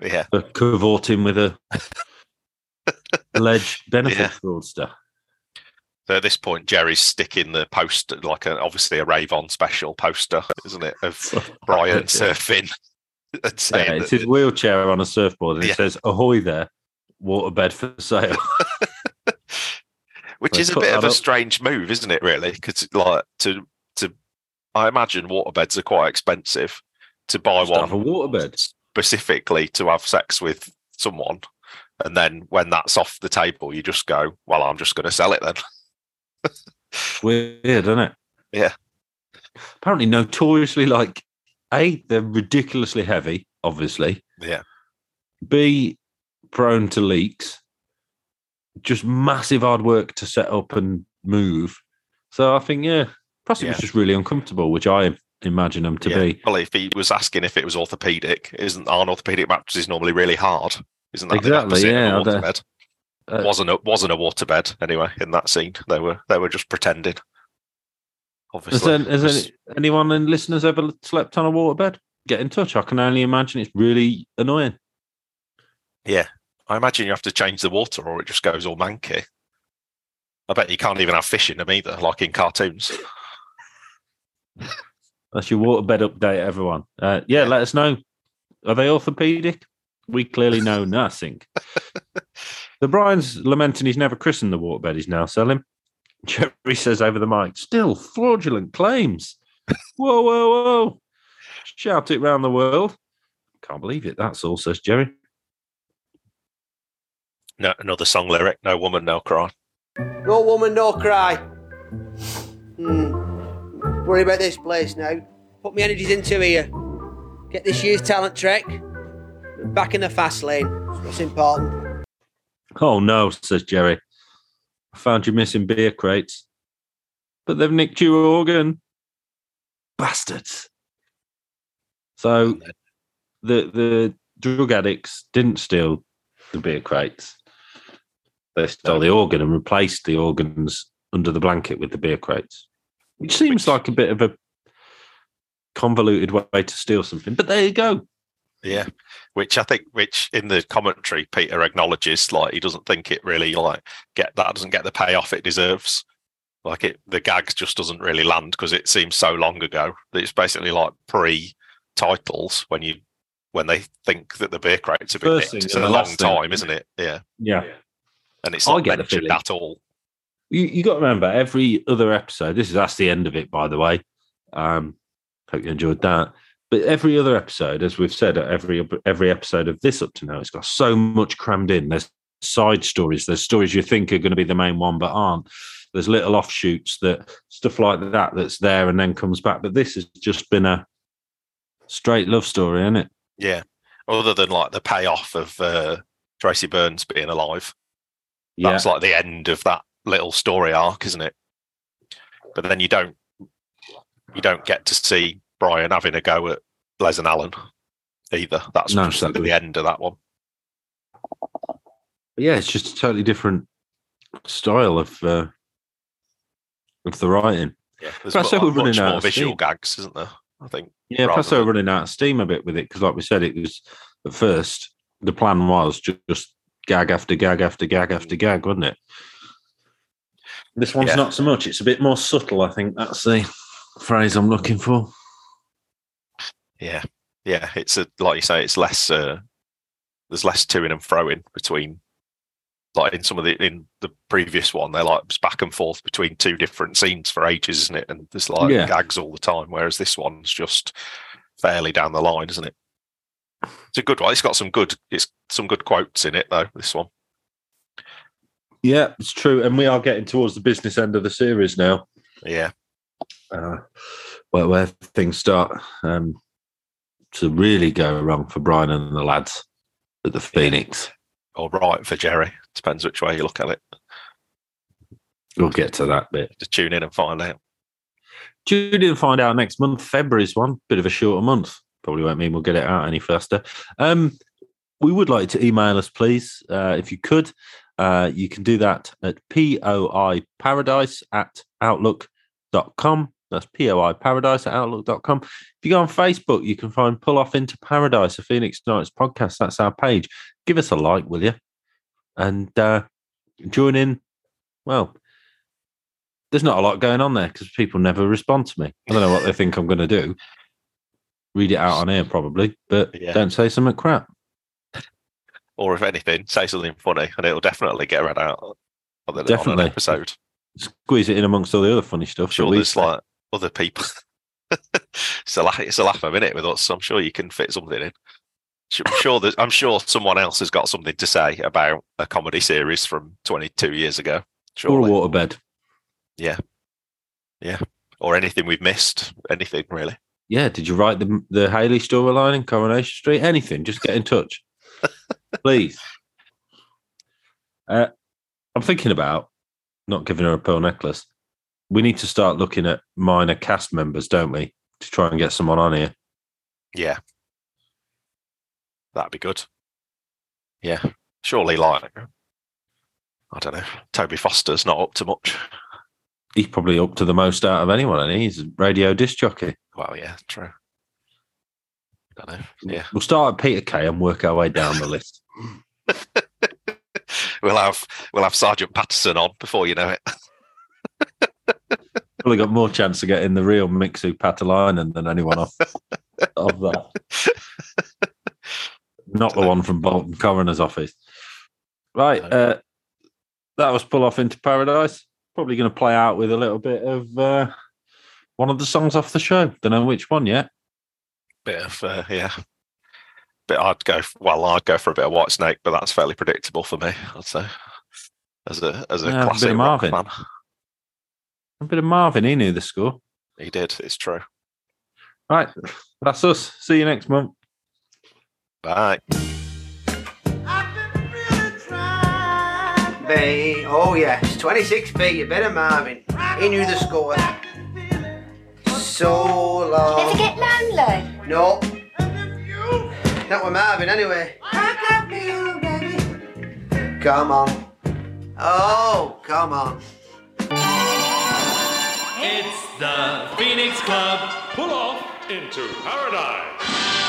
yeah, For cavorting with a <laughs> alleged benefit Yeah. fraudster. So at this point, Jerry's sticking the poster, like a, obviously a Rave On special poster, isn't it, of <laughs> Brian surfing <laughs> and Yeah, saying it's that- his wheelchair on a surfboard and Yeah. it says ahoy there, waterbed for sale. <laughs> which Let's is a bit of a up. strange move, isn't it? Really, because like to to, I imagine waterbeds are quite expensive to buy Just have one a waterbed. specifically to have sex with someone, and then when that's off the table, you just go, "Well, I'm just going to sell it then." Weird, isn't it? Yeah. Apparently, notoriously like A, they're ridiculously heavy, obviously. Yeah, B, prone to leaks. Just massive hard work to set up and move. So I think, yeah, plus it was just really uncomfortable, which I imagine them to yeah. be. Well, if he was asking if it was orthopedic, isn't aren't orthopedic mattresses normally really hard? Isn't that the Exactly, yeah, Uh, wasn't a wasn't a waterbed anyway in that scene. They were they were just pretending. Has, Obviously, there, has Just- any, anyone in listeners ever slept on a waterbed? Get in touch. I can only imagine it's really annoying. yeah. I imagine you have to change the water or it just goes all manky. I bet you can't even have fish in them either, like in cartoons. That's your waterbed update, everyone. Uh, yeah, let us know. Are they orthopedic? We clearly know <laughs> nothing. <laughs> the Brian's lamenting he's never christened the waterbed he's now selling. <laughs> Jerry says over the mic, still fraudulent claims. <laughs> whoa, whoa, whoa. Shout it round the world. Can't believe it. That's all, says Jerry. No, another song lyric: "No woman, no cry." No woman, no cry. Hmm. Worry about this place now. Put my energies into here. Get this year's talent trek. Back in the fast lane. That's what's important. Oh no, says Jerry. I found you missing beer crates. But they've nicked your organ. Bastards. So the the drug addicts didn't steal the beer crates. They stole the organ and replaced the organs under the blanket with the beer crates. Which seems like a bit of a convoluted way to steal something. But there you go. Yeah, which I think, which in the commentary, Peter acknowledges, like he doesn't think it really like get that doesn't get the payoff it deserves. Like it, the gag just doesn't really land because it seems so long ago that it's basically like pre-titles when you when they think that the beer crates have been First nicked. It's a long last thing, time, isn't it? Yeah, Yeah. and it's I get the mentioned feeling. at all. You, you got to remember every other episode. This is that's the end of it, by the way. Um, hope you enjoyed that. But every other episode, as we've said, every every episode of this up to now, it's got so much crammed in. There's side stories. There's stories you think are going to be the main one, but aren't. There's little offshoots that stuff like that that's there and then comes back. But this has just been a straight love story, isn't it? Yeah, other than like the payoff of uh, Tracy Burns being alive. Yeah. That's like the end of that little story arc, isn't it? But then you don't you don't get to see Brian having a go at Les and Allen either. That's No, just exactly. the end of that one. But yeah, it's just a totally different style of uh, of the writing. Yeah, there's Plus, mu- running much out more of visual steam. gags, isn't there? I think. Yeah, plus than- running out of steam a bit with it because, like we said, it was at first the plan was ju- just gag after gag after gag after gag, wasn't it? This one's Yeah. not so much. It's a bit more subtle. I think that's the phrase I'm looking for. Yeah, yeah. It's a like you say. It's less. Uh, there's less toing and froing between. Like in some of the in the previous one, they're like back and forth between two different scenes for ages, isn't it? And there's like Yeah. gags all the time. Whereas this one's just fairly down the line, isn't it? It's a good one. It's got some good. It's some good quotes in it though. This one. Yeah, it's true, and we are getting towards the business end of the series now, Yeah, uh, where where things start um, to really go wrong for Brian and the lads at the Phoenix. all right for Jerry. Depends which way you look at it. We'll get to that bit. Just tune in and find out. Tune in and find out next month. February's one, bit of a shorter month. Probably won't mean we'll get it out any faster. Um, we would like to email us, please, uh, if you could. Uh, you can do that at poi paradise at outlook.com. That's poi paradise at outlook.com. If you go on Facebook, you can find Pull Off into Paradise, a Phoenix Nights podcast. That's our page. Give us a like, will you? And uh, join in. Well, there's not a lot going on there because people never respond to me. I don't know what they think I'm going to do. Read it out on air, probably, but Yeah. don't say something crap. Or if anything, say something funny, and it'll definitely get read out on, the, on Definitely. an episode. Squeeze it in amongst all the other funny stuff. Sure there's like other people. <laughs> it's a laugh. It's a laugh a minute with us. I'm sure you can fit something in. I'm sure that I'm sure someone else has got something to say about a comedy series from 22 years ago. or a waterbed. yeah, yeah, or anything we've missed. Anything really. Yeah, did you write the the Hayley storyline in Coronation Street? Anything? Just get in touch, <laughs> please. Uh, I'm thinking about not giving her a pearl necklace. We need to start looking at minor cast members, don't we, to try and get someone on here. Yeah, that'd be good. Yeah, surely like I don't know. Toby Foster's not up to much. He's probably up to the most out of anyone, and he's a radio disc jockey. Well, yeah, true. I don't know. Yeah. We'll start at Peter Kay and work our way down the list. <laughs> we'll have we'll have Sergeant Patterson on before you know it. <laughs> Probably got more chance of getting the real Mixu Paatelainen than anyone off of that. Not the one from Bolton Coroner's office. Right. Uh, that was Pull Off into Paradise. Probably going to play out with a little bit of uh, one of the songs off the show. Don't know which one yet. Bit of uh, yeah. But I'd go well. I'd go for a bit of Whitesnake, but that's fairly predictable for me. I'd say as a as a Yeah, a classic Marvin. fan. A bit of Marvin. He knew the score. He did. It's true. Right. That's us. See you next month. Bye. B. Oh, yes. 26 feet. You bit of Marvin. He knew the score. So long. Ever get lonely? No. Not with Marvin, anyway. Come on. Oh, come on. It's the Phoenix Club. Pull off into paradise.